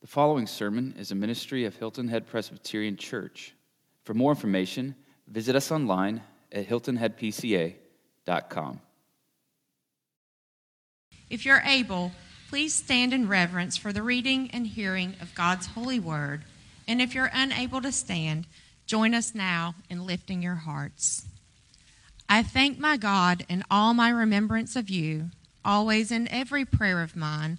The following sermon is a ministry of Hilton Head Presbyterian Church. For more information, visit us online at hiltonheadpca.com. If you're able, please stand in reverence for the reading and hearing of God's holy word. And if you're unable to stand, join us now in lifting your hearts. I thank my God in all my remembrance of you, always in every prayer of mine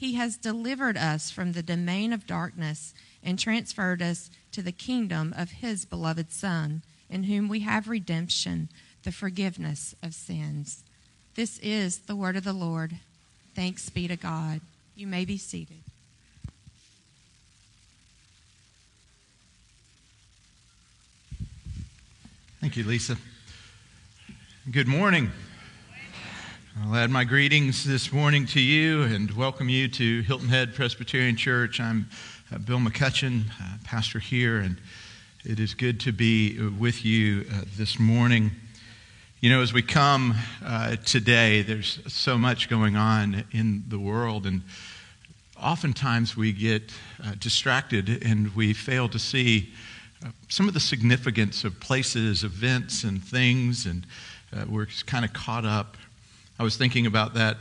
He has delivered us from the domain of darkness and transferred us to the kingdom of his beloved Son, in whom we have redemption, the forgiveness of sins. This is the word of the Lord. Thanks be to God. You may be seated. Thank you, Lisa. Good morning. I'll add my greetings this morning to you and welcome you to Hilton Head Presbyterian Church. I'm uh, Bill McCutcheon, uh, pastor here, and it is good to be with you uh, this morning. You know, as we come uh, today, there's so much going on in the world, and oftentimes we get uh, distracted and we fail to see uh, some of the significance of places, events, and things, and we're kind of caught up. I was thinking about that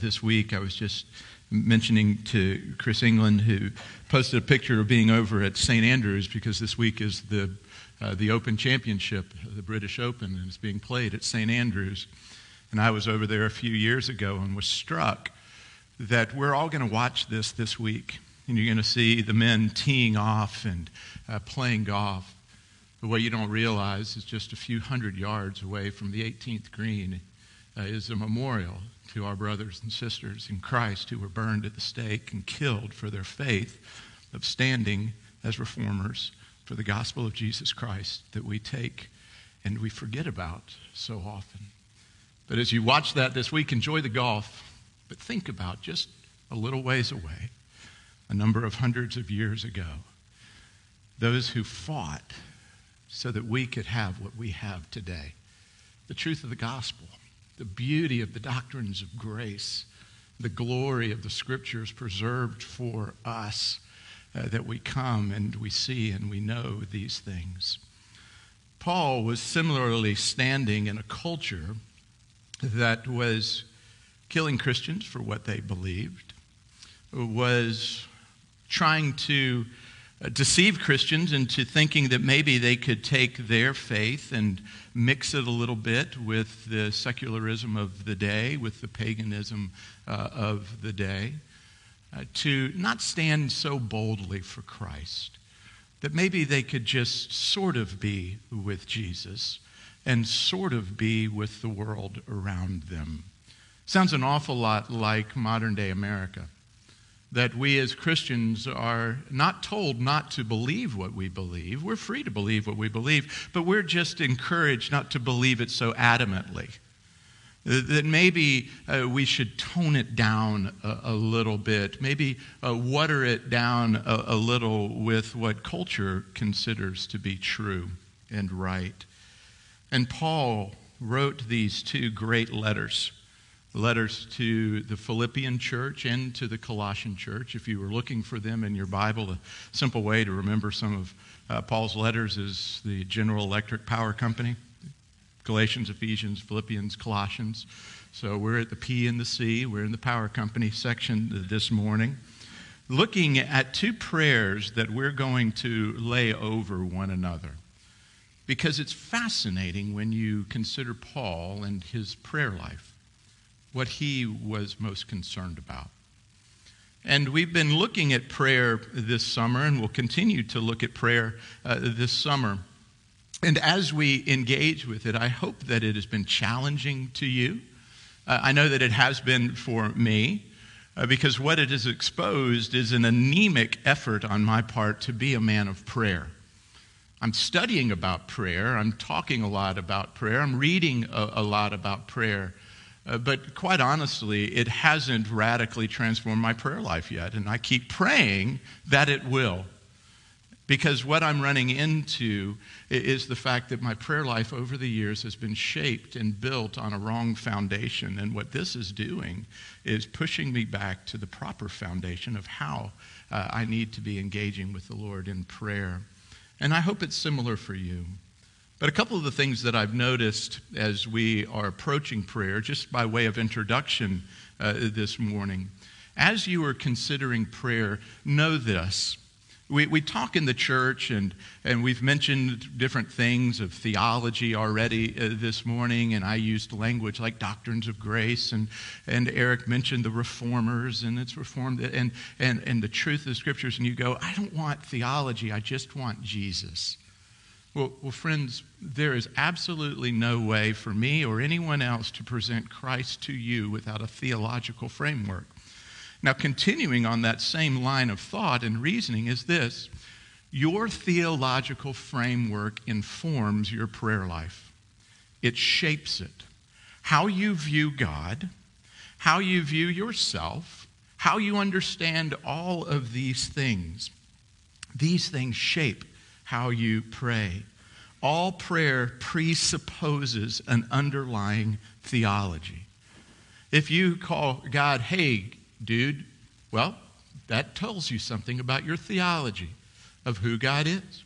this week. I was just mentioning to Chris England, who posted a picture of being over at St. Andrews because this week is the, uh, the Open Championship, the British Open, and it's being played at St. Andrews. And I was over there a few years ago and was struck that we're all going to watch this this week. And you're going to see the men teeing off and uh, playing golf. But what you don't realize is just a few hundred yards away from the 18th green uh, is a memorial to our brothers and sisters in Christ who were burned at the stake and killed for their faith of standing as reformers for the gospel of Jesus Christ that we take and we forget about so often. But as you watch that this week, enjoy the golf, but think about just a little ways away, a number of hundreds of years ago, those who fought so that we could have what we have today the truth of the gospel the beauty of the doctrines of grace, the glory of the scriptures preserved for us, uh, that we come and we see and we know these things. Paul was similarly standing in a culture that was killing Christians for what they believed, was trying to deceive Christians into thinking that maybe they could take their faith and mix it a little bit with the secularism of the day, with the paganism uh, of the day, uh, to not stand so boldly for Christ. That maybe they could just sort of be with Jesus and sort of be with the world around them. Sounds an awful lot like modern day America that we as Christians are not told not to believe what we believe. We're free to believe what we believe, but we're just encouraged not to believe it so adamantly. That maybe uh, we should tone it down a, a little bit, maybe uh, water it down a, a little with what culture considers to be true and right. And Paul wrote these two great letters letters to the Philippian church and to the Colossian church. If you were looking for them in your Bible, a simple way to remember some of uh, Paul's letters is the General Electric Power Company Galatians, Ephesians, Philippians, Colossians. So we're at the P and the C. We're in the Power Company section this morning, looking at two prayers that we're going to lay over one another. Because it's fascinating when you consider Paul and his prayer life what he was most concerned about. And we've been looking at prayer this summer, and we'll continue to look at prayer uh, this summer. And as we engage with it, I hope that it has been challenging to you. Uh, I know that it has been for me, uh, because what it has exposed is an anemic effort on my part to be a man of prayer. I'm studying about prayer, I'm talking a lot about prayer, I'm reading a, a lot about prayer. Uh, but quite honestly, it hasn't radically transformed my prayer life yet. And I keep praying that it will. Because what I'm running into is the fact that my prayer life over the years has been shaped and built on a wrong foundation. And what this is doing is pushing me back to the proper foundation of how uh, I need to be engaging with the Lord in prayer. And I hope it's similar for you. But a couple of the things that I've noticed as we are approaching prayer, just by way of introduction uh, this morning, as you are considering prayer, know this. We, we talk in the church, and, and we've mentioned different things of theology already uh, this morning, and I used language like doctrines of grace, and, and Eric mentioned the reformers, and it's reformed, and, and, and the truth of the scriptures, and you go, I don't want theology, I just want Jesus. Well, well, friends, there is absolutely no way for me or anyone else to present Christ to you without a theological framework. Now, continuing on that same line of thought and reasoning is this your theological framework informs your prayer life, it shapes it. How you view God, how you view yourself, how you understand all of these things. These things shape how you pray. All prayer presupposes an underlying theology. If you call God, hey, dude, well, that tells you something about your theology of who God is.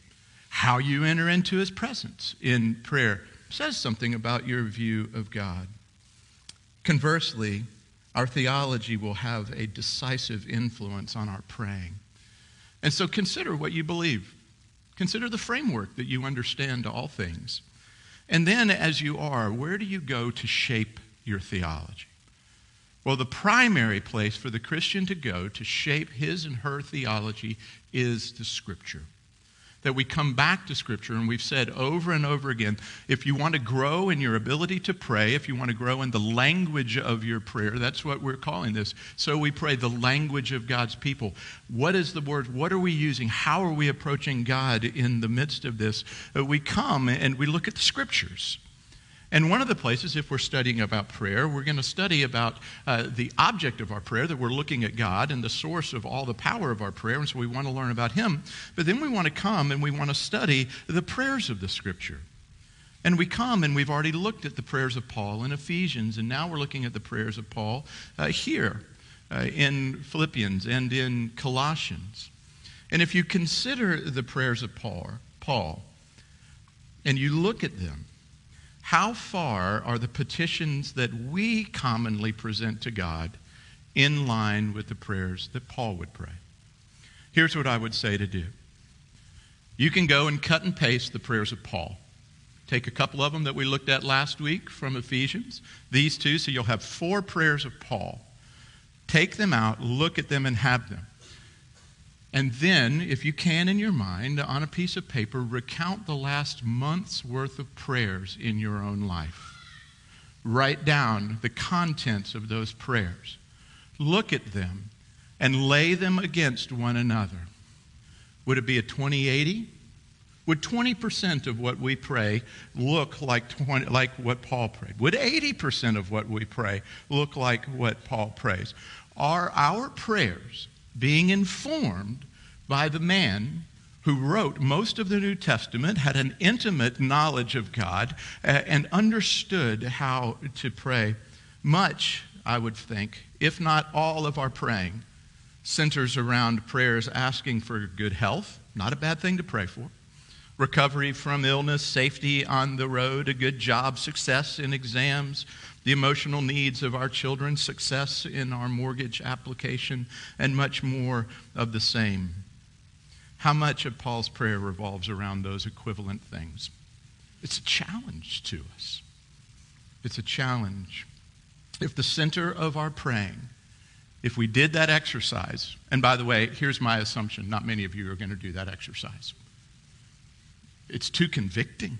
How you enter into his presence in prayer says something about your view of God. Conversely, our theology will have a decisive influence on our praying. And so consider what you believe. Consider the framework that you understand all things. And then, as you are, where do you go to shape your theology? Well, the primary place for the Christian to go to shape his and her theology is the Scripture that we come back to Scripture, and we've said over and over again if you want to grow in your ability to pray, if you want to grow in the language of your prayer, that's what we're calling this. So we pray the language of God's people. What is the word? What are we using? How are we approaching God in the midst of this? Uh, we come and we look at the Scriptures. And one of the places, if we're studying about prayer, we're going to study about uh, the object of our prayer, that we're looking at God and the source of all the power of our prayer. And so we want to learn about Him. But then we want to come and we want to study the prayers of the Scripture. And we come and we've already looked at the prayers of Paul in Ephesians, and now we're looking at the prayers of Paul uh, here uh, in Philippians and in Colossians. And if you consider the prayers of Paul, Paul and you look at them, how far are the petitions that we commonly present to God in line with the prayers that Paul would pray. Here's what I would say to do you can go and cut and paste the prayers of Paul. Take a couple of them that we looked at last week from Ephesians, these two, so you'll have four prayers of Paul. Take them out, look at them, and have them. And then, if you can in your mind, on a piece of paper, recount the last month's worth of prayers in your own life. Write down the contents of those prayers. Look at them and lay them against one another. Would it be a 2080? Would 20% of what we pray look like, 20, like what Paul prayed? Would 80% of what we pray look like what Paul prays? Are our prayers being informed by the man who wrote most of the New Testament, had an intimate knowledge of God, uh, and understood how to pray. Much, I would think, if not all of our praying, centers around prayers asking for good health, not a bad thing to pray for, recovery from illness, safety on the road, a good job, success in exams, the emotional needs of our children, success in our mortgage application, and much more of the same. How much of Paul's prayer revolves around those equivalent things? It's a challenge to us. It's a challenge. If the center of our praying, if we did that exercise, and by the way, here's my assumption not many of you are going to do that exercise. It's too convicting.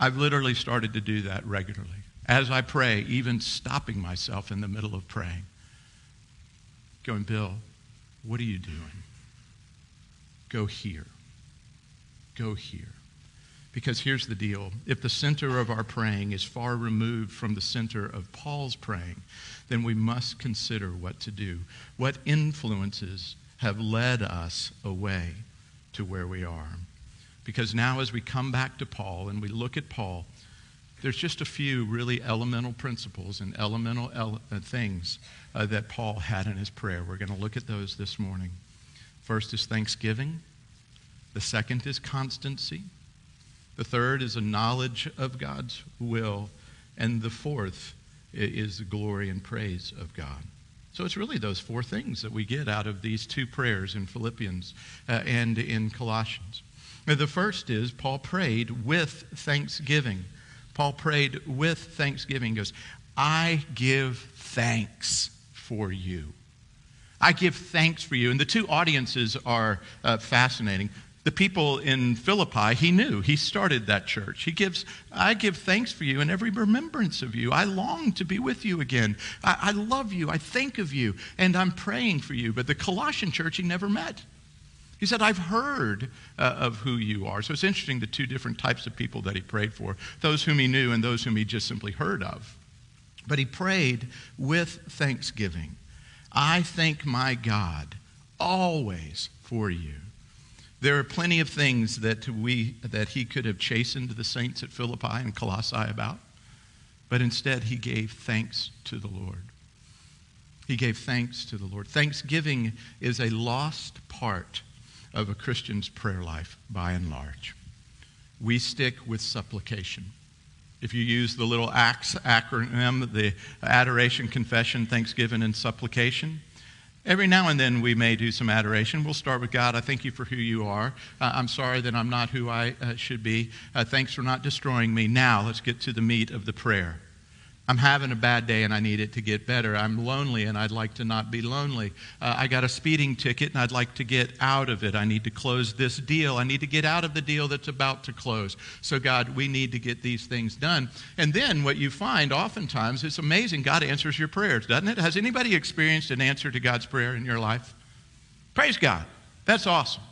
I've literally started to do that regularly as I pray, even stopping myself in the middle of praying, going, Bill, what are you doing? Go here. Go here. Because here's the deal if the center of our praying is far removed from the center of Paul's praying, then we must consider what to do. What influences have led us away to where we are? Because now, as we come back to Paul and we look at Paul, there's just a few really elemental principles and elemental ele- uh, things uh, that Paul had in his prayer. We're going to look at those this morning. First is thanksgiving, the second is constancy, the third is a knowledge of God's will, and the fourth is the glory and praise of God. So it's really those four things that we get out of these two prayers in Philippians uh, and in Colossians. Now, the first is Paul prayed with thanksgiving. Paul prayed with thanksgiving. He goes, I give thanks for you. I give thanks for you. And the two audiences are uh, fascinating. The people in Philippi, he knew. He started that church. He gives, I give thanks for you in every remembrance of you. I long to be with you again. I, I love you. I think of you. And I'm praying for you. But the Colossian church, he never met. He said, I've heard uh, of who you are. So it's interesting the two different types of people that he prayed for those whom he knew and those whom he just simply heard of. But he prayed with thanksgiving. I thank my God always for you. There are plenty of things that, we, that he could have chastened the saints at Philippi and Colossae about, but instead he gave thanks to the Lord. He gave thanks to the Lord. Thanksgiving is a lost part of a Christian's prayer life by and large. We stick with supplication. If you use the little ACTS acronym, the adoration, confession, thanksgiving, and supplication, Every now and then we may do some adoration. We'll start with God. I thank you for who you are. Uh, I'm sorry that I'm not who I uh, should be. Uh, thanks for not destroying me. Now let's get to the meat of the prayer. I'm having a bad day and I need it to get better. I'm lonely and I'd like to not be lonely. Uh, I got a speeding ticket and I'd like to get out of it. I need to close this deal. I need to get out of the deal that's about to close. So, God, we need to get these things done. And then what you find oftentimes, it's amazing, God answers your prayers, doesn't it? Has anybody experienced an answer to God's prayer in your life? Praise God. That's awesome.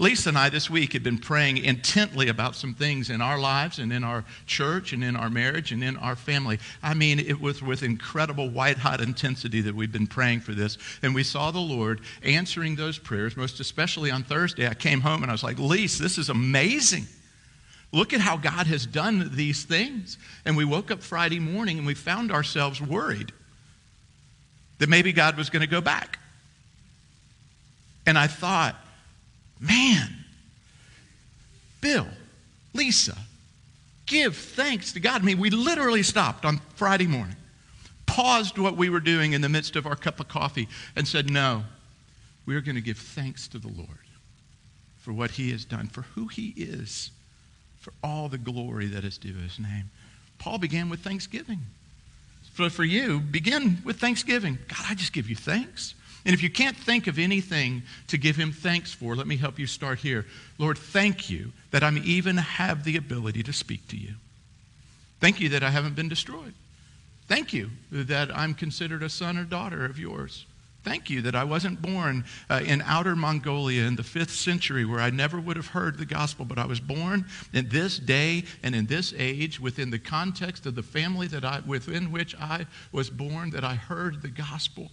Lisa and I this week have been praying intently about some things in our lives and in our church and in our marriage and in our family. I mean, it was with incredible white hot intensity that we've been praying for this. And we saw the Lord answering those prayers, most especially on Thursday. I came home and I was like, Lisa, this is amazing. Look at how God has done these things. And we woke up Friday morning and we found ourselves worried that maybe God was going to go back. And I thought, Man, Bill, Lisa, give thanks to God. I mean, we literally stopped on Friday morning, paused what we were doing in the midst of our cup of coffee and said, No, we are going to give thanks to the Lord for what he has done, for who he is, for all the glory that is due his name. Paul began with thanksgiving. So for you, begin with thanksgiving. God, I just give you thanks. And if you can't think of anything to give him thanks for, let me help you start here. Lord, thank you that I even have the ability to speak to you. Thank you that I haven't been destroyed. Thank you that I'm considered a son or daughter of yours. Thank you that I wasn't born uh, in outer Mongolia in the fifth century where I never would have heard the gospel, but I was born in this day and in this age within the context of the family that I, within which I was born, that I heard the gospel.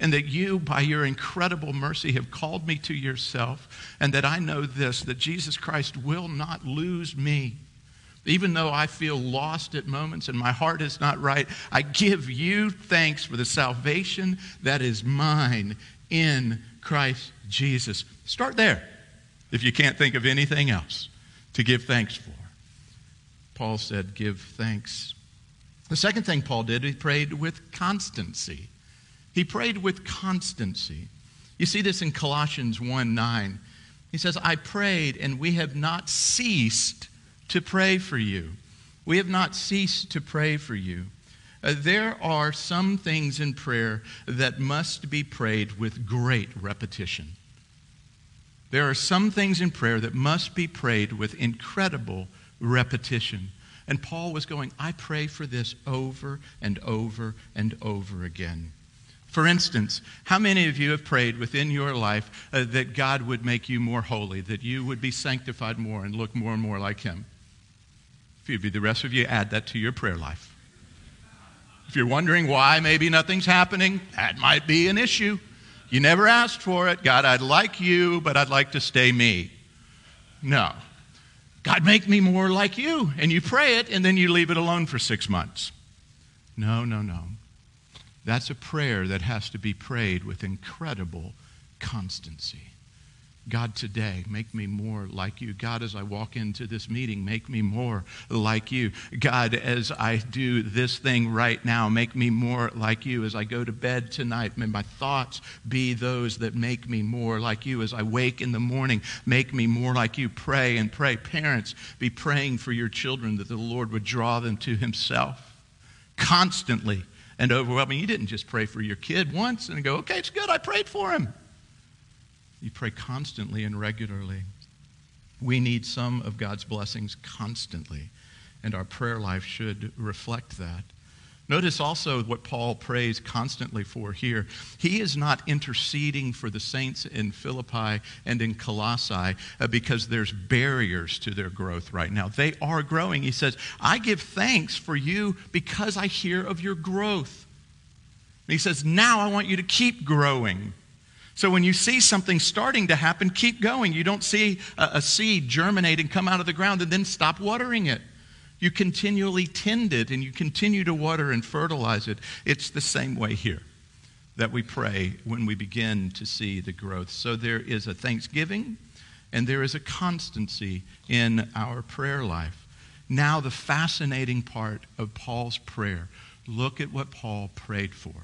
And that you, by your incredible mercy, have called me to yourself. And that I know this that Jesus Christ will not lose me even though I feel lost at moments and my heart is not right, I give you thanks for the salvation that is mine in Christ Jesus. Start there if you can't think of anything else to give thanks for. Paul said, Give thanks. The second thing Paul did, he prayed with constancy. He prayed with constancy. You see this in Colossians 1 9. He says, I prayed and we have not ceased to pray for you. We have not ceased to pray for you. Uh, there are some things in prayer that must be prayed with great repetition. There are some things in prayer that must be prayed with incredible repetition. And Paul was going, I pray for this over and over and over again. For instance, how many of you have prayed within your life uh, that God would make you more holy, that you would be sanctified more and look more and more like Him? of you, the rest of you, add that to your prayer life. If you're wondering why maybe nothing's happening, that might be an issue. You never asked for it. God, I'd like you, but I'd like to stay me. No. God, make me more like you. And you pray it, and then you leave it alone for six months. No, no, no. That's a prayer that has to be prayed with incredible constancy. God, today, make me more like you. God, as I walk into this meeting, make me more like you. God, as I do this thing right now, make me more like you. As I go to bed tonight, may my thoughts be those that make me more like you. As I wake in the morning, make me more like you. Pray and pray. Parents, be praying for your children that the Lord would draw them to Himself constantly and uh, overwhelming. You didn't just pray for your kid once and go, okay, it's good, I prayed for him. You pray constantly and regularly. We need some of God's blessings constantly, and our prayer life should reflect that. Notice also what Paul prays constantly for here. He is not interceding for the saints in Philippi and in Colossae uh, because there's barriers to their growth right now. They are growing. He says, I give thanks for you because I hear of your growth. He says, Now I want you to keep growing. So when you see something starting to happen, keep going. You don't see a, seed germinate and come out of the ground and then stop watering it. You continually tend it and you continue to water and fertilize it. It's the same way here that we pray when we begin to see the growth. So there is a thanksgiving and there is a constancy in our prayer life. Now, the fascinating part of Paul's prayer look at what Paul prayed for.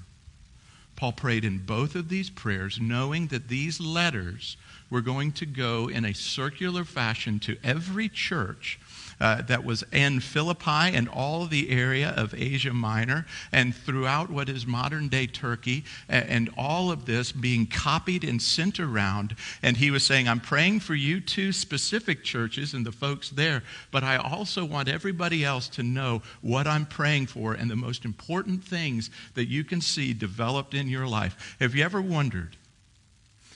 Paul prayed in both of these prayers, knowing that these letters were going to go in a circular fashion to every church uh, that was in Philippi and all the area of Asia Minor and throughout what is modern day Turkey, and all of this being copied and sent around. And he was saying, I'm praying for you two specific churches and the folks there, but I also want everybody else to know what I'm praying for and the most important things that you can see developed in your life. Have you ever wondered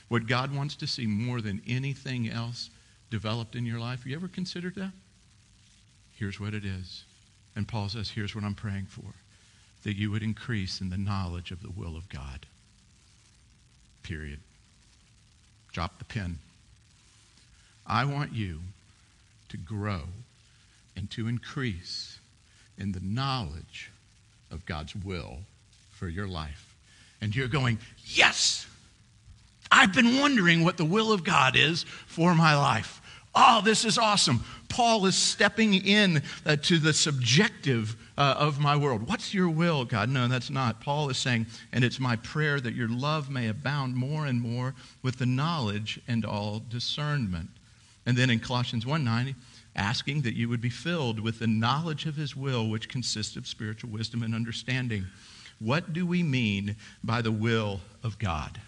what God wants to see more than anything else developed in your life? Have you ever considered that? Here's what it is. And Paul says, Here's what I'm praying for that you would increase in the knowledge of the will of God. Period. Drop the pen. I want you to grow and to increase in the knowledge of God's will for your life. And you're going, Yes! I've been wondering what the will of God is for my life. Oh, this is awesome. Paul is stepping in uh, to the subjective uh, of my world. What's your will, God? No, that's not. Paul is saying, and it's my prayer that your love may abound more and more with the knowledge and all discernment. And then in Colossians 1 9, asking that you would be filled with the knowledge of his will, which consists of spiritual wisdom and understanding. What do we mean by the will of God?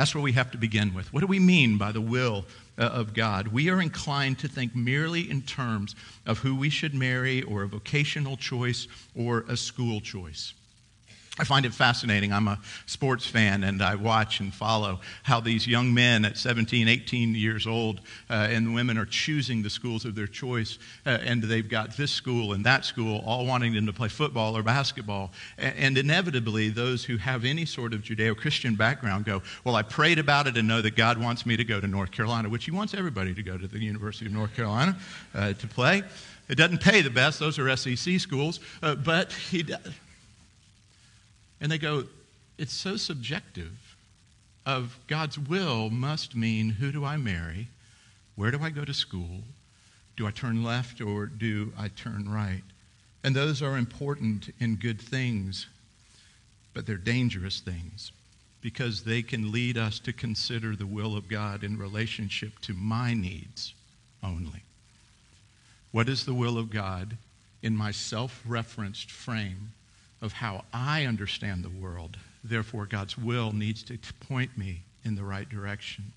That's what we have to begin with. What do we mean by the will uh, of God? We are inclined to think merely in terms of who we should marry, or a vocational choice, or a school choice. I find it fascinating. I'm a sports fan and I watch and follow how these young men at 17, 18 years old uh, and women are choosing the schools of their choice. Uh, and they've got this school and that school all wanting them to play football or basketball. And, inevitably, those who have any sort of Judeo Christian background go, Well, I prayed about it and know that God wants me to go to North Carolina, which He wants everybody to go to the University of North Carolina uh, to play. It doesn't pay the best, those are SEC schools, uh, but He does and they go, it's so subjective of God's will must mean who do I marry? Where do I go to school? Do I turn left or do I turn right? And those are important in good things, but they're dangerous things because they can lead us to consider the will of God in relationship to my needs only. What is the will of God in my self referenced frame of how I understand the world. Therefore, God's will needs to point me in the right direction.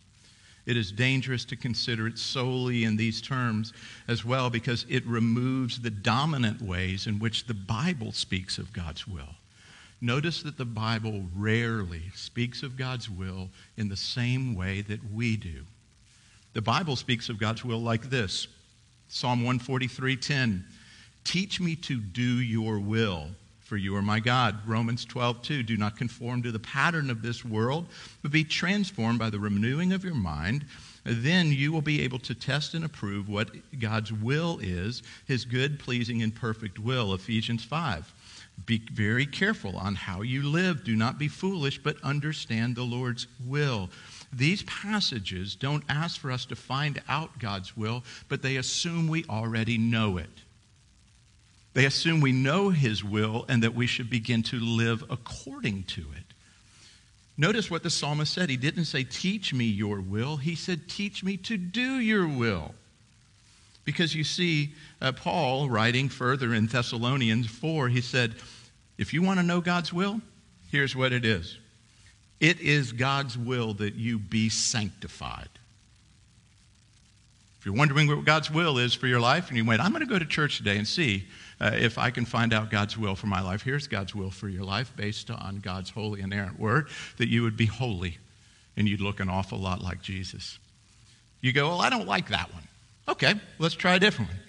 It is dangerous to consider it solely in these terms as well because it removes the dominant ways in which the Bible speaks of God's will. Notice that the Bible rarely speaks of God's will in the same way that we do. The Bible speaks of God's will like this Psalm 143:10 Teach me to do your will for you are my God. Romans 12, 2. Do not conform to the pattern of this world, but be transformed by the renewing of your mind. Then you will be able to test and approve what God's will is, his good, pleasing, and perfect will. Ephesians 5. Be very careful on how you live. Do not be foolish, but understand the Lord's will. These passages don't ask for us to find out God's will, but they assume we already know it. They assume we know His will and that we should begin to live according to it. Notice what the psalmist said. He didn't say, Teach me your will. He said, Teach me to do your will. Because you see, uh, Paul, writing further in Thessalonians 4, he said, If you want to know God's will, here's what it is it is God's will that you be sanctified. If you're wondering what God's will is for your life, and you went, I'm going to go to church today and see uh, if I can find out God's will for my life, here's God's will for your life based on God's holy inerrant word that you would be holy and you'd look an awful lot like Jesus. You go, Well, I don't like that one. Okay, let's try a different one.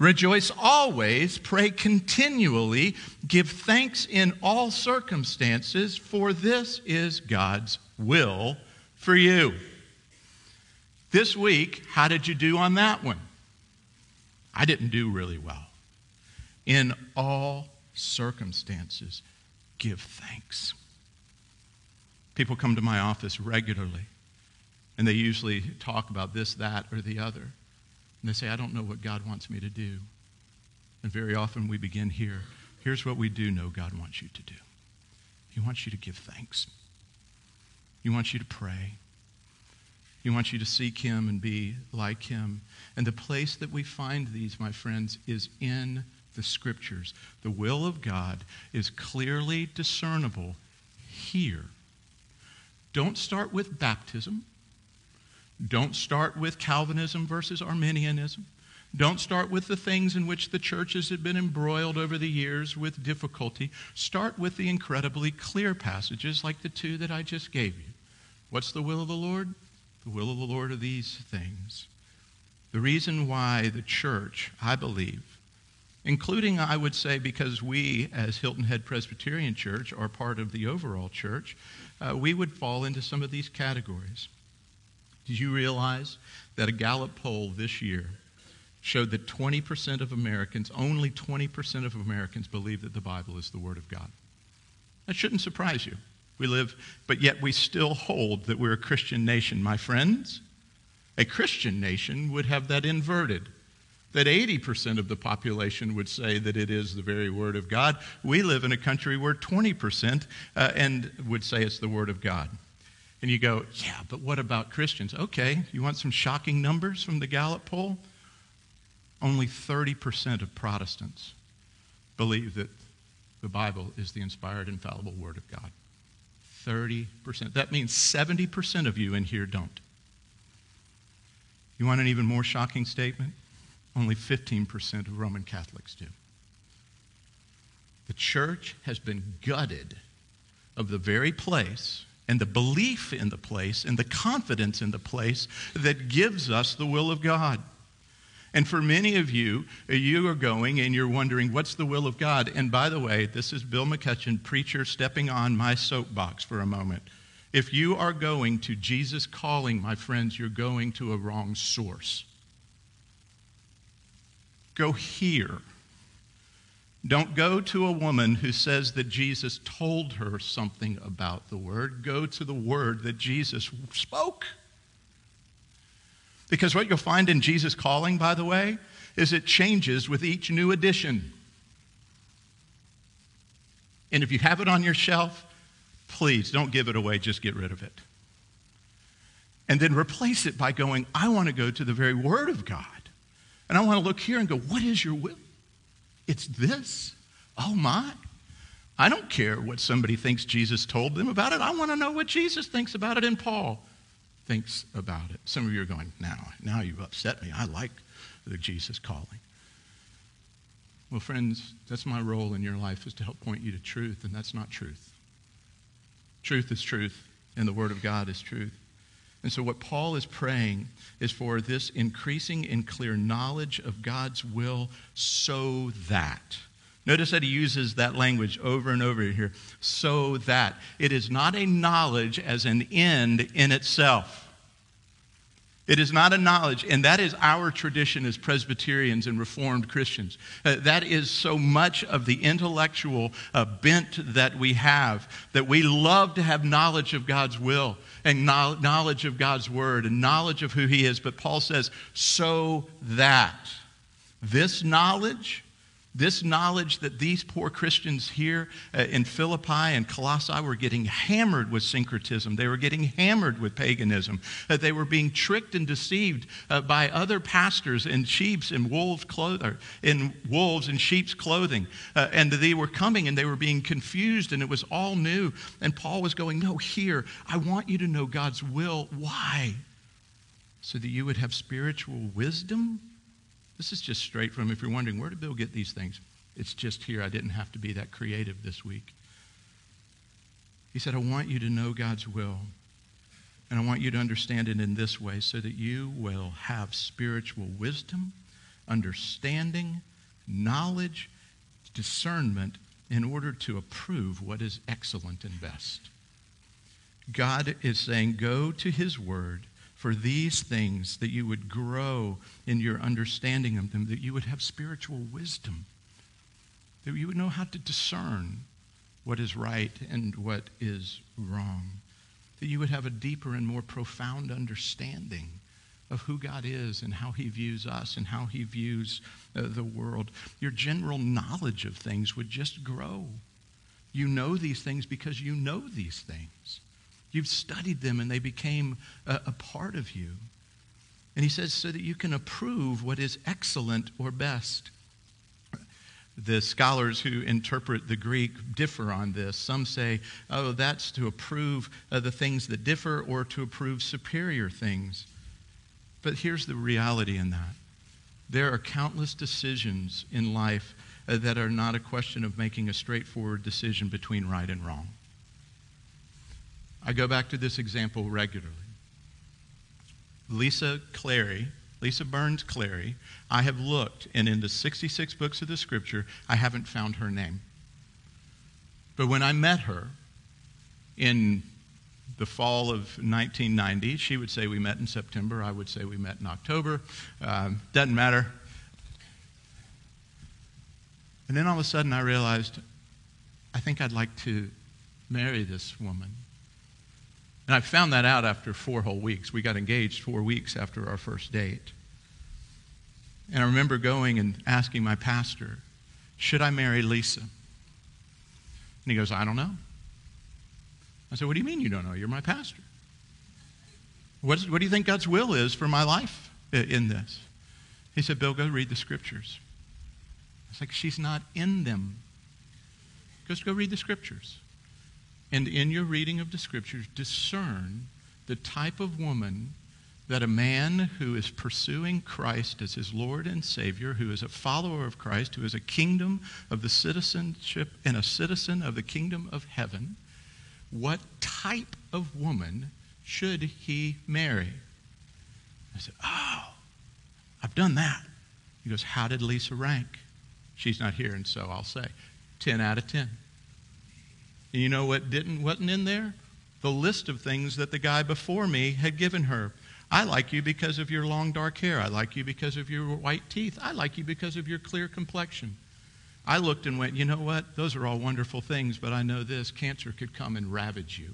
Rejoice always, pray continually, give thanks in all circumstances, for this is God's will for you. This week, how did you do on that one? I didn't do really well. In all circumstances, give thanks. People come to my office regularly, and they usually talk about this, that, or the other. And they say, I don't know what God wants me to do. And very often we begin here. Here's what we do know God wants you to do He wants you to give thanks, He wants you to pray. He wants you to seek Him and be like Him. And the place that we find these, my friends, is in the scriptures. The will of God is clearly discernible here. Don't start with baptism. Don't start with Calvinism versus Arminianism. Don't start with the things in which the churches have been embroiled over the years with difficulty. Start with the incredibly clear passages like the two that I just gave you. What's the will of the Lord? The will of the Lord are these things. The reason why the church, I believe, including, I would say, because we, as Hilton Head Presbyterian Church, are part of the overall church, uh, we would fall into some of these categories. Did you realize that a Gallup poll this year showed that 20% of Americans, only 20% of Americans, believe that the Bible is the Word of God? That shouldn't surprise you. We live, but yet we still hold that we're a Christian nation. My friends, a Christian nation would have that inverted. that 80% of the population would say that it is the very Word of God. We live in a country where 20% uh, and would say it's the Word of God. And you go, yeah, but what about Christians? Okay, you want some shocking numbers from the Gallup poll? Only 30% of Protestants believe that the Bible is the inspired, infallible Word of God. 30%. That means 70% of you in here don't. You want an even more shocking statement? Only 15% of Roman Catholics do. The church has been gutted of the very place and the belief in the place and the confidence in the place that gives us the will of God. And for many of you, uh, you are going and you're wondering, what's the will of God? And by the way, this is Bill McCutcheon, preacher, stepping on my soapbox for a moment. If you are going to Jesus calling, my friends, you're going to a wrong source. Go here. Don't go to a woman who says that Jesus told her something about the word. Go to the word that Jesus spoke. Because what you'll find in Jesus calling, by the way, is it changes with each new edition. And if you have it on your shelf, please don't give it away, just get rid of it. And then replace it by going, I want to go to the very Word of God. And I want to look here and go, What is your will? It's this. Oh my. I don't care what somebody thinks Jesus told them about it. I want to know what Jesus thinks about it in Paul thinks about it. Some of you are going, now, now you've upset me. I like the Jesus calling. Well, friends, that's my role in your life is to help point you to truth, and that's not truth. Truth is truth, and the Word of God is truth. And so, what Paul is praying is for this increasing and clear knowledge of God's will so that. Notice that he uses that language over and over here so that. It is not a knowledge as an end in itself. It is not a knowledge, and that is our tradition as Presbyterians and Reformed Christians. Uh, that is so much of the intellectual uh, bent that we have, that we love to have knowledge of God's will and knowledge of God's word and knowledge of who He is. But Paul says, so that this knowledge this knowledge that these poor Christians here uh, in Philippi and Colossae were getting hammered with syncretism. They were getting hammered with paganism. Uh, they were being tricked and deceived uh, by other pastors in sheep's and wolves' clothing, in wolves and sheep's clothing. And they were coming and they were being confused and it was all new. And Paul was going, No, here, I want you to know God's will. Why? So that you would have spiritual wisdom this is just straight from, if you're wondering, where did Bill get these things? It's just here. I didn't have to be that creative this week. He said, I want you to know God's will. And I want you to understand it in this way so that you will have spiritual wisdom, understanding, knowledge, discernment in order to approve what is excellent and best. God is saying, Go to His Word for these things, that you would grow in your understanding of them, that you would have spiritual wisdom, that you would know how to discern what is right and what is wrong, that you would have a deeper and more profound understanding of who God is and how he views us and how he views uh, the world. Your general knowledge of things would just grow. You know these things because you know these things. You've studied them and they became a, a part of you. And he says, so that you can approve what is excellent or best. The scholars who interpret the Greek differ on this. Some say, oh, that's to approve uh, the things that differ or to approve superior things. But here's the reality in that there are countless decisions in life uh, that are not a question of making a straightforward decision between right and wrong. I go back to this example regularly. Lisa Clary, Lisa Burns Clary, I have looked, and in the 66 books of the scripture, I haven't found her name. But when I met her in the fall of 1990, she would say we met in September, I would say we met in October. Um, doesn't matter. And then all of a sudden I realized I think I'd like to marry this woman. And I found that out after four whole weeks. We got engaged four weeks after our first date. And I remember going and asking my pastor, Should I marry Lisa? And he goes, I don't know. I said, What do you mean you don't know? You're my pastor. What, what do you think God's will is for my life in this? He said, Bill, go read the scriptures. It's like, she's not in them. Just go read the scriptures. And in your reading of the scriptures, discern the type of woman that a man who is pursuing Christ as his Lord and Savior, who is a follower of Christ, who is a kingdom of the citizenship and a citizen of the kingdom of heaven, what type of woman should he marry? I said, Oh, I've done that. He goes, How did Lisa rank? She's not here, and so I'll say 10 out of 10. And you know what didn't wasn't in there? The list of things that the guy before me had given her. I like you because of your long dark hair. I like you because of your white teeth. I like you because of your clear complexion. I looked and went, you know what? Those are all wonderful things, but I know this cancer could come and ravage you.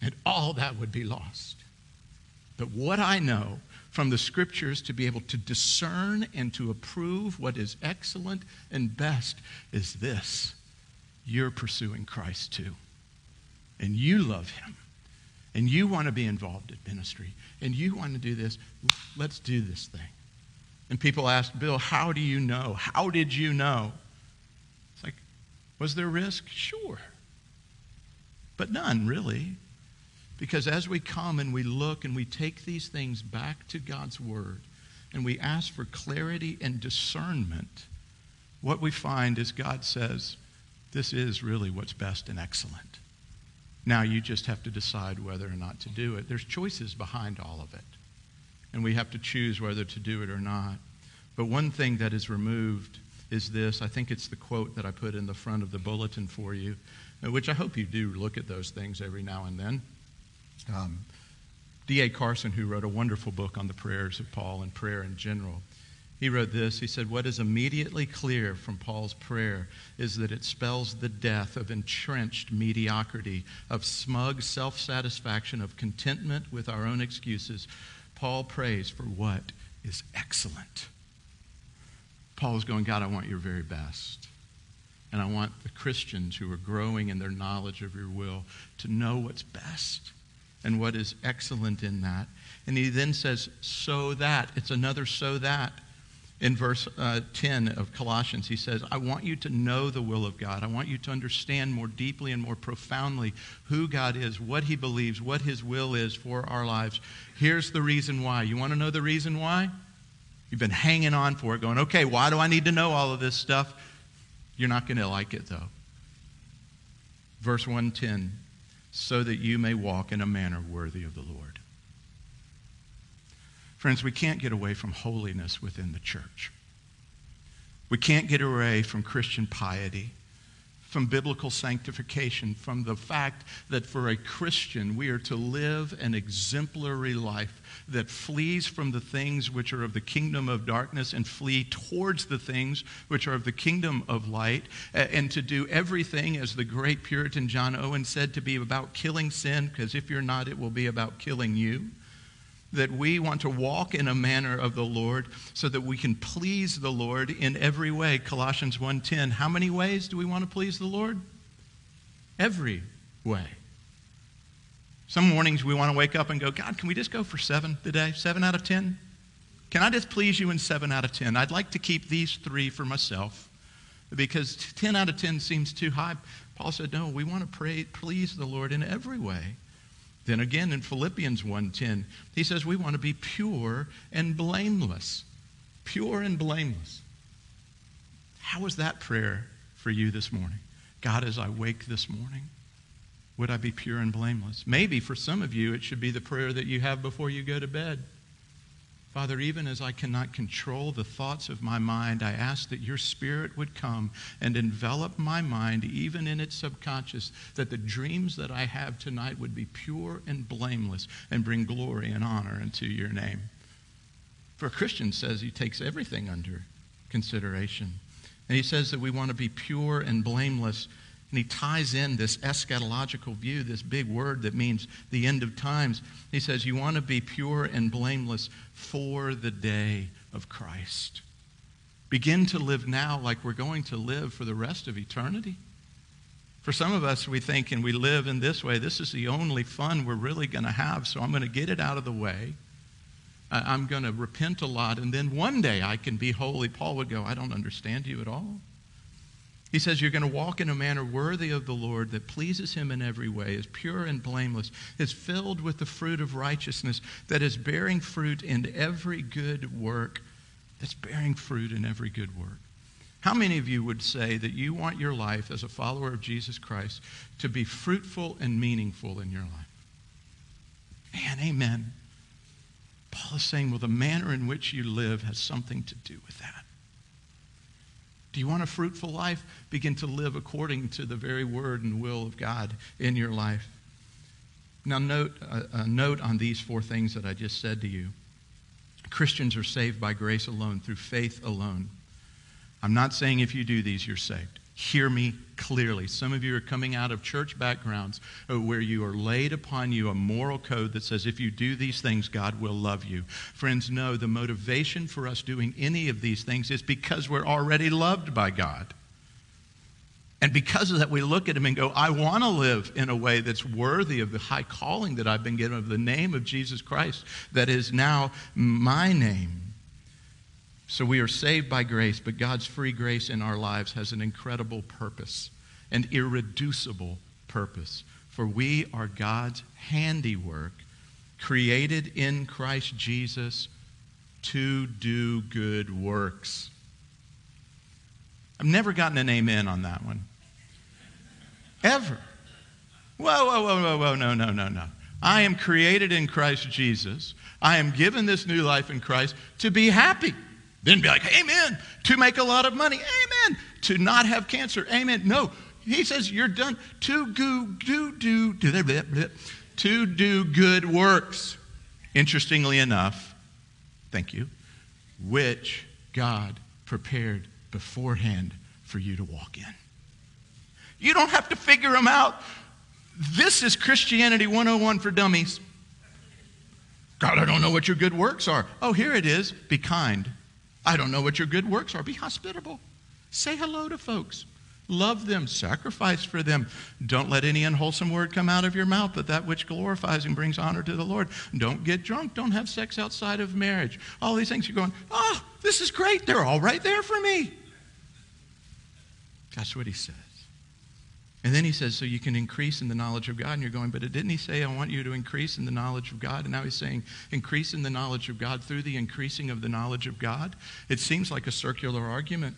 And all that would be lost. But what I know from the scriptures to be able to discern and to approve what is excellent and best is this you're pursuing Christ too. And you love him. And you want to be involved in ministry. And you want to do this. Let's do this thing. And people ask, Bill, how do you know? How did you know? It's like, was there risk? Sure. But none, really. Because as we come and we look and we take these things back to God's Word and we ask for clarity and discernment, what we find is God says, this is really what's best and excellent. Now you just have to decide whether or not to do it. There's choices behind all of it. And we have to choose whether to do it or not. But one thing that is removed is this. I think it's the quote that I put in the front of the bulletin for you, which I hope you do look at those things every now and then. Um, D.A. Carson, who wrote a wonderful book on the prayers of Paul and prayer in general, he wrote this. He said, What is immediately clear from Paul's prayer is that it spells the death of entrenched mediocrity, of smug self satisfaction, of contentment with our own excuses. Paul prays for what is excellent. Paul is going, God, I want your very best. And I want the Christians who are growing in their knowledge of your will to know what's best and what is excellent in that. And he then says, so that. It's another so that. In verse uh, 10 of Colossians, he says, I want you to know the will of God. I want you to understand more deeply and more profoundly who God is, what he believes, what his will is for our lives. Here's the reason why. You want to know the reason why? You've been hanging on for it, going, okay, why do I need to know all of this stuff? You're not going to like it, though. Verse 110 so that you may walk in a manner worthy of the Lord. Friends, we can't get away from holiness within the church. We can't get away from Christian piety from biblical sanctification, from the fact that for a Christian we are to live an exemplary life that flees from the things which are of the kingdom of darkness and flee towards the things which are of the kingdom of light, and to do everything, as the great Puritan John Owen said, to be about killing sin, because if you're not, it will be about killing you that we want to walk in a manner of the Lord so that we can please the Lord in every way. Colossians 1:10. How many ways do we want to please the Lord? Every way. Some mornings we want to wake up and go, God, can we just go for seven today? Seven out of 10? Can I just please you in seven out of 10? I'd like to keep these three for myself because 10 out of 10 seems too high. Paul said, No, we want to pray, please the Lord in every way. Then again in Philippians 1:10, he says we want to be pure and blameless. Pure and blameless. How is that prayer for you this morning? God, as I wake this morning, would I be pure and blameless? Maybe for some of you, it should be the prayer that you have before you go to bed. Father, even as I cannot control the thoughts of my mind, I ask that your Spirit would come and envelop my mind, even in its subconscious, that the dreams that I have tonight would be pure and blameless and bring glory and honor unto your name. For a Christian says he takes everything under consideration. And he says that we want to be pure and blameless. And he ties in this eschatological view, this big word that means the end of times. He says, You want to be pure and blameless for the day of Christ. Begin to live now like we're going to live for the rest of eternity. For some of us, we think and we live in this way this is the only fun we're really going to have, so I'm going to get it out of the way. I'm going to repent a lot, and then one day I can be holy. Paul would go, I don't understand you at all. He says, You're going to walk in a manner worthy of the Lord that pleases him in every way, is pure and blameless, is filled with the fruit of righteousness, that is bearing fruit in every good work, that's bearing fruit in every good work. How many of you would say that you want your life as a follower of Jesus Christ to be fruitful and meaningful in your life? Man, amen. Paul is saying, well, the manner in which you live has something to do with that. Do you want a fruitful life? Begin to live according to the very word and will of God in your life. Now, note a, a note on these four things that I just said to you. Christians are saved by grace alone, through faith alone. I'm not saying if you do these, you're saved. Hear me clearly. Some of you are coming out of church backgrounds where you are laid upon you a moral code that says if you do these things, God will love you. Friends, no, the motivation for us doing any of these things is because we're already loved by God. And because of that, we look at him and go, I want to live in a way that's worthy of the high calling that I've been given of the name of Jesus Christ, that is now my name. So we are saved by grace, but God's free grace in our lives has an incredible purpose, an irreducible purpose. For we are God's handiwork, created in Christ Jesus to do good works. I've never gotten an amen on that one. Ever. Whoa, whoa, whoa, whoa, whoa, no, no, no, no. I am created in Christ Jesus. I am given this new life in Christ to be happy. Then be like, Amen. To make a lot of money. Amen. To not have cancer. Amen. No. He says you're done to do, do, do, do, to do good works. Interestingly enough, thank you, which God prepared beforehand for you to walk in. You don't have to figure them out. This is Christianity 101 for dummies. God, I don't know what your good works are. Oh, here it is. Be kind I don't know what your good works are. Be hospitable. Say hello to folks. Love them. Sacrifice for them. Don't let any unwholesome word come out of your mouth, but that which glorifies and brings honor to the Lord. Don't get drunk. Don't have sex outside of marriage. All these things you're going, oh, this is great. They're all right there for me. That's what he says. And then he says, so you can increase in the knowledge of God. And you're going, but didn't he say, I want you to increase in the knowledge of God? And now he's saying, increase in the knowledge of God through the increasing of the knowledge of God. It seems like a circular argument.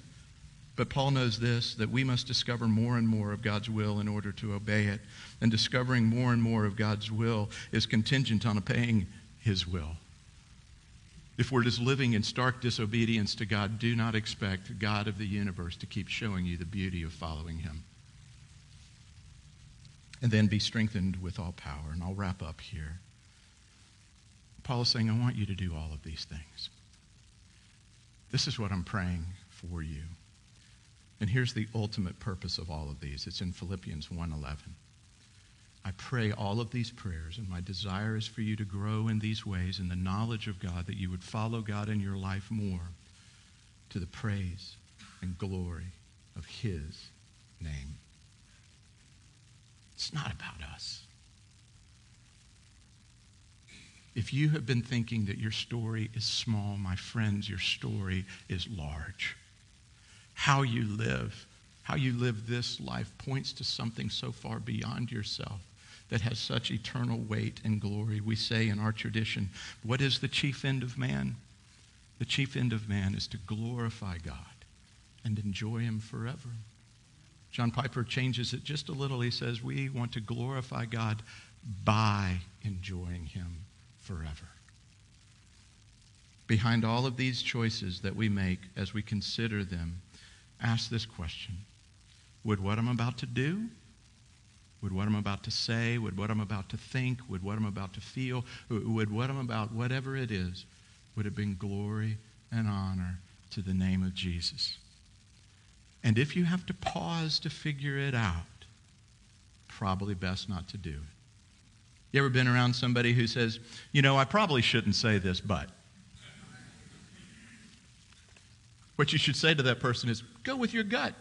But Paul knows this that we must discover more and more of God's will in order to obey it. And discovering more and more of God's will is contingent on obeying his will. If we're just living in stark disobedience to God, do not expect God of the universe to keep showing you the beauty of following him and then be strengthened with all power. And I'll wrap up here. Paul is saying, I want you to do all of these things. This is what I'm praying for you. And here's the ultimate purpose of all of these. It's in Philippians 1:11. I pray all of these prayers, and my desire is for you to grow in these ways in the knowledge of God, that you would follow God in your life more to the praise and glory of his name. It's not about us. If you have been thinking that your story is small, my friends, your story is large. How you live, how you live this life points to something so far beyond yourself that has such eternal weight and glory. We say in our tradition, what is the chief end of man? The chief end of man is to glorify God and enjoy Him forever. John Piper changes it just a little. He says, We want to glorify God by enjoying Him forever. Behind all of these choices that we make as we consider them, ask this question Would what I'm about to do, would what I'm about to say, would what I'm about to think, would what I'm about to feel, would what I'm about, whatever it is, would it bring glory and honor to the name of Jesus? And if you have to pause to figure it out, probably best not to do it. You ever been around somebody who says, you know, I probably shouldn't say this, but. What you should say to that person is, go with your gut.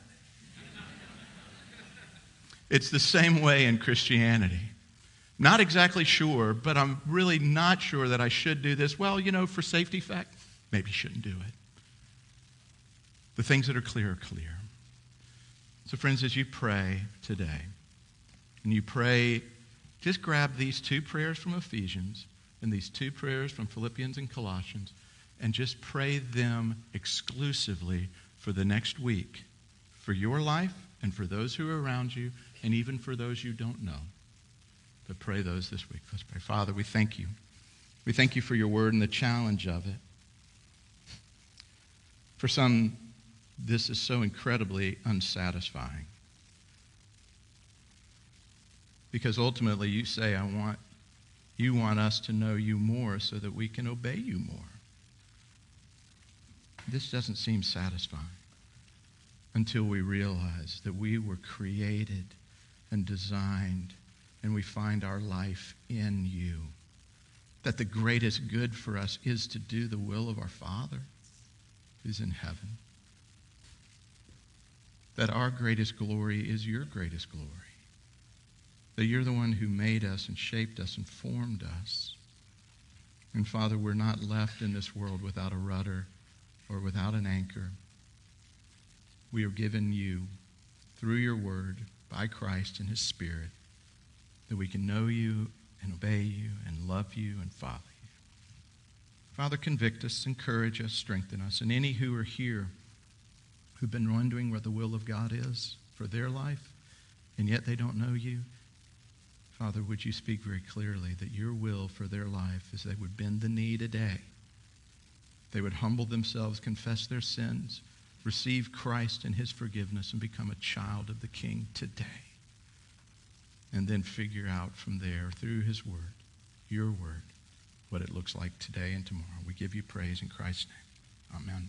It's the same way in Christianity. Not exactly sure, but I'm really not sure that I should do this. Well, you know, for safety fact, maybe shouldn't do it. The things that are clear are clear. So, friends, as you pray today, and you pray, just grab these two prayers from Ephesians and these two prayers from Philippians and Colossians, and just pray them exclusively for the next week, for your life and for those who are around you, and even for those you don't know. But pray those this week. Let's pray. Father, we thank you. We thank you for your word and the challenge of it. For some, this is so incredibly unsatisfying. Because ultimately you say, I want, you want us to know you more so that we can obey you more. This doesn't seem satisfying until we realize that we were created and designed and we find our life in you. That the greatest good for us is to do the will of our Father who's in heaven. That our greatest glory is your greatest glory. That you're the one who made us and shaped us and formed us. And Father, we're not left in this world without a rudder or without an anchor. We are given you through your word by Christ and his Spirit that we can know you and obey you and love you and follow you. Father, convict us, encourage us, strengthen us. And any who are here who've been wondering where the will of God is for their life, and yet they don't know you, Father, would you speak very clearly that your will for their life is they would bend the knee today. They would humble themselves, confess their sins, receive Christ and his forgiveness, and become a child of the King today and then figure out from there through his word, your word, what it looks like today and tomorrow. We give you praise in Christ's name. Amen.